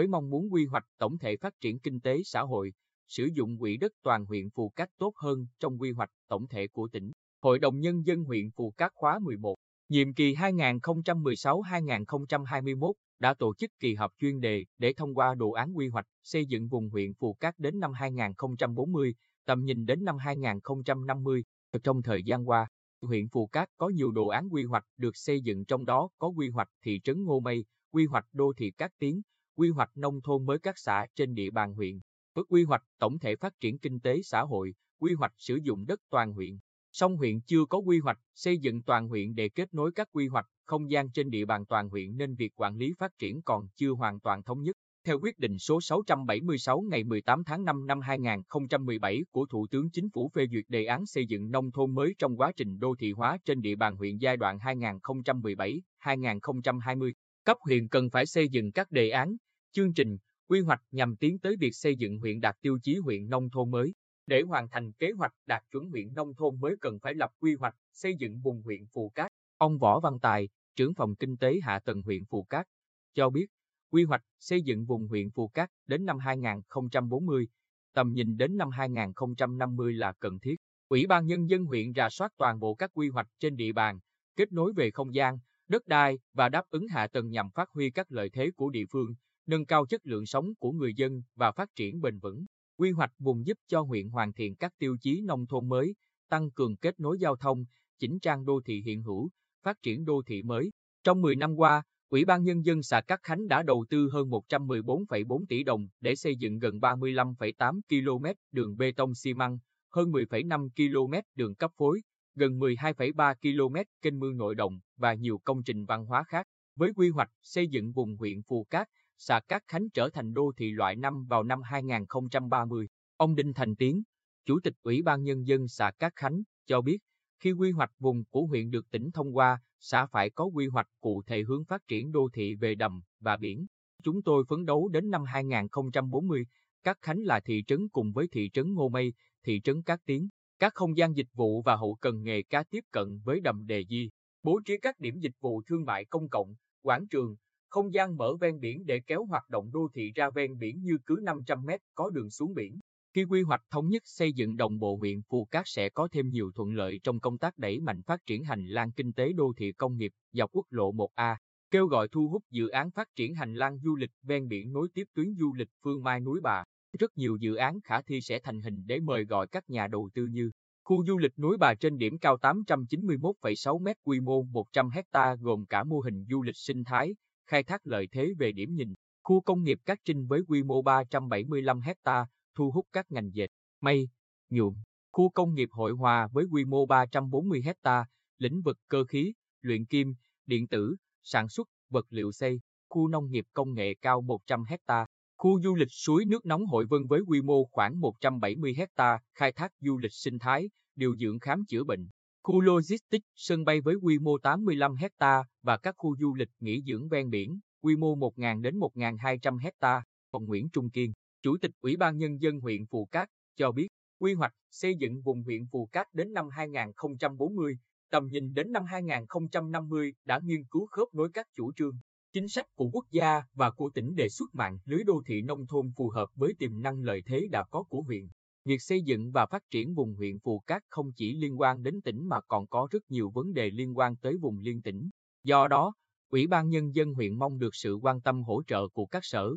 với mong muốn quy hoạch tổng thể phát triển kinh tế xã hội, sử dụng quỹ đất toàn huyện Phù Cát tốt hơn trong quy hoạch tổng thể của tỉnh. Hội đồng Nhân dân huyện Phù Cát khóa 11, nhiệm kỳ 2016-2021 đã tổ chức kỳ họp chuyên đề để thông qua đồ án quy hoạch xây dựng vùng huyện Phù Cát đến năm 2040, tầm nhìn đến năm 2050. Trong thời gian qua, huyện Phù Cát có nhiều đồ án quy hoạch được xây dựng trong đó có quy hoạch thị trấn Ngô Mây, quy hoạch đô thị Cát Tiến, quy hoạch nông thôn mới các xã trên địa bàn huyện, với quy hoạch tổng thể phát triển kinh tế xã hội, quy hoạch sử dụng đất toàn huyện. Song huyện chưa có quy hoạch xây dựng toàn huyện để kết nối các quy hoạch không gian trên địa bàn toàn huyện nên việc quản lý phát triển còn chưa hoàn toàn thống nhất. Theo quyết định số 676 ngày 18 tháng 5 năm 2017 của Thủ tướng Chính phủ phê duyệt đề án xây dựng nông thôn mới trong quá trình đô thị hóa trên địa bàn huyện giai đoạn 2017-2020, cấp huyện cần phải xây dựng các đề án, chương trình, quy hoạch nhằm tiến tới việc xây dựng huyện đạt tiêu chí huyện nông thôn mới. Để hoàn thành kế hoạch đạt chuẩn huyện nông thôn mới cần phải lập quy hoạch xây dựng vùng huyện Phù Cát. Ông Võ Văn Tài, trưởng phòng kinh tế hạ tầng huyện Phù Cát, cho biết quy hoạch xây dựng vùng huyện Phù Cát đến năm 2040, tầm nhìn đến năm 2050 là cần thiết. Ủy ban Nhân dân huyện rà soát toàn bộ các quy hoạch trên địa bàn, kết nối về không gian, đất đai và đáp ứng hạ tầng nhằm phát huy các lợi thế của địa phương, nâng cao chất lượng sống của người dân và phát triển bền vững. Quy hoạch vùng giúp cho huyện hoàn thiện các tiêu chí nông thôn mới, tăng cường kết nối giao thông, chỉnh trang đô thị hiện hữu, phát triển đô thị mới. Trong 10 năm qua, Ủy ban Nhân dân xã Cát Khánh đã đầu tư hơn 114,4 tỷ đồng để xây dựng gần 35,8 km đường bê tông xi măng, hơn 10,5 km đường cấp phối, gần 12,3 km kênh mương nội đồng và nhiều công trình văn hóa khác. Với quy hoạch xây dựng vùng huyện Phù Cát, xã Cát Khánh trở thành đô thị loại năm vào năm 2030. Ông Đinh Thành Tiến, Chủ tịch Ủy ban Nhân dân xã Cát Khánh, cho biết, khi quy hoạch vùng của huyện được tỉnh thông qua, xã phải có quy hoạch cụ thể hướng phát triển đô thị về đầm và biển. Chúng tôi phấn đấu đến năm 2040, Cát Khánh là thị trấn cùng với thị trấn Ngô Mây, thị trấn Cát Tiến, các không gian dịch vụ và hậu cần nghề cá tiếp cận với đầm đề di, bố trí các điểm dịch vụ thương mại công cộng, quảng trường, không gian mở ven biển để kéo hoạt động đô thị ra ven biển như cứ 500 mét có đường xuống biển. Khi quy hoạch thống nhất xây dựng đồng bộ huyện Phù Cát sẽ có thêm nhiều thuận lợi trong công tác đẩy mạnh phát triển hành lang kinh tế đô thị công nghiệp dọc quốc lộ 1A, kêu gọi thu hút dự án phát triển hành lang du lịch ven biển nối tiếp tuyến du lịch Phương Mai Núi Bà. Rất nhiều dự án khả thi sẽ thành hình để mời gọi các nhà đầu tư như Khu du lịch núi Bà trên điểm cao 891,6 m quy mô 100 ha gồm cả mô hình du lịch sinh thái, khai thác lợi thế về điểm nhìn, khu công nghiệp Cát Trinh với quy mô 375 ha, thu hút các ngành dệt, may, nhuộm, khu công nghiệp hội hòa với quy mô 340 ha, lĩnh vực cơ khí, luyện kim, điện tử, sản xuất, vật liệu xây, khu nông nghiệp công nghệ cao 100 ha, khu du lịch suối nước nóng Hội Vân với quy mô khoảng 170 ha, khai thác du lịch sinh thái, điều dưỡng khám chữa bệnh, khu logistics, sân bay với quy mô 85 hecta và các khu du lịch nghỉ dưỡng ven biển, quy mô 1.000 đến 1.200 hecta. Ông Nguyễn Trung Kiên, Chủ tịch Ủy ban Nhân dân huyện Phù Cát, cho biết, quy hoạch xây dựng vùng huyện Phù Cát đến năm 2040, tầm nhìn đến năm 2050 đã nghiên cứu khớp nối các chủ trương, chính sách của quốc gia và của tỉnh đề xuất mạng lưới đô thị nông thôn phù hợp với tiềm năng lợi thế đã có của huyện. Việc xây dựng và phát triển vùng huyện Phù Cát không chỉ liên quan đến tỉnh mà còn có rất nhiều vấn đề liên quan tới vùng liên tỉnh. Do đó, Ủy ban Nhân dân huyện mong được sự quan tâm hỗ trợ của các sở,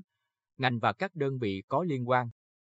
ngành và các đơn vị có liên quan.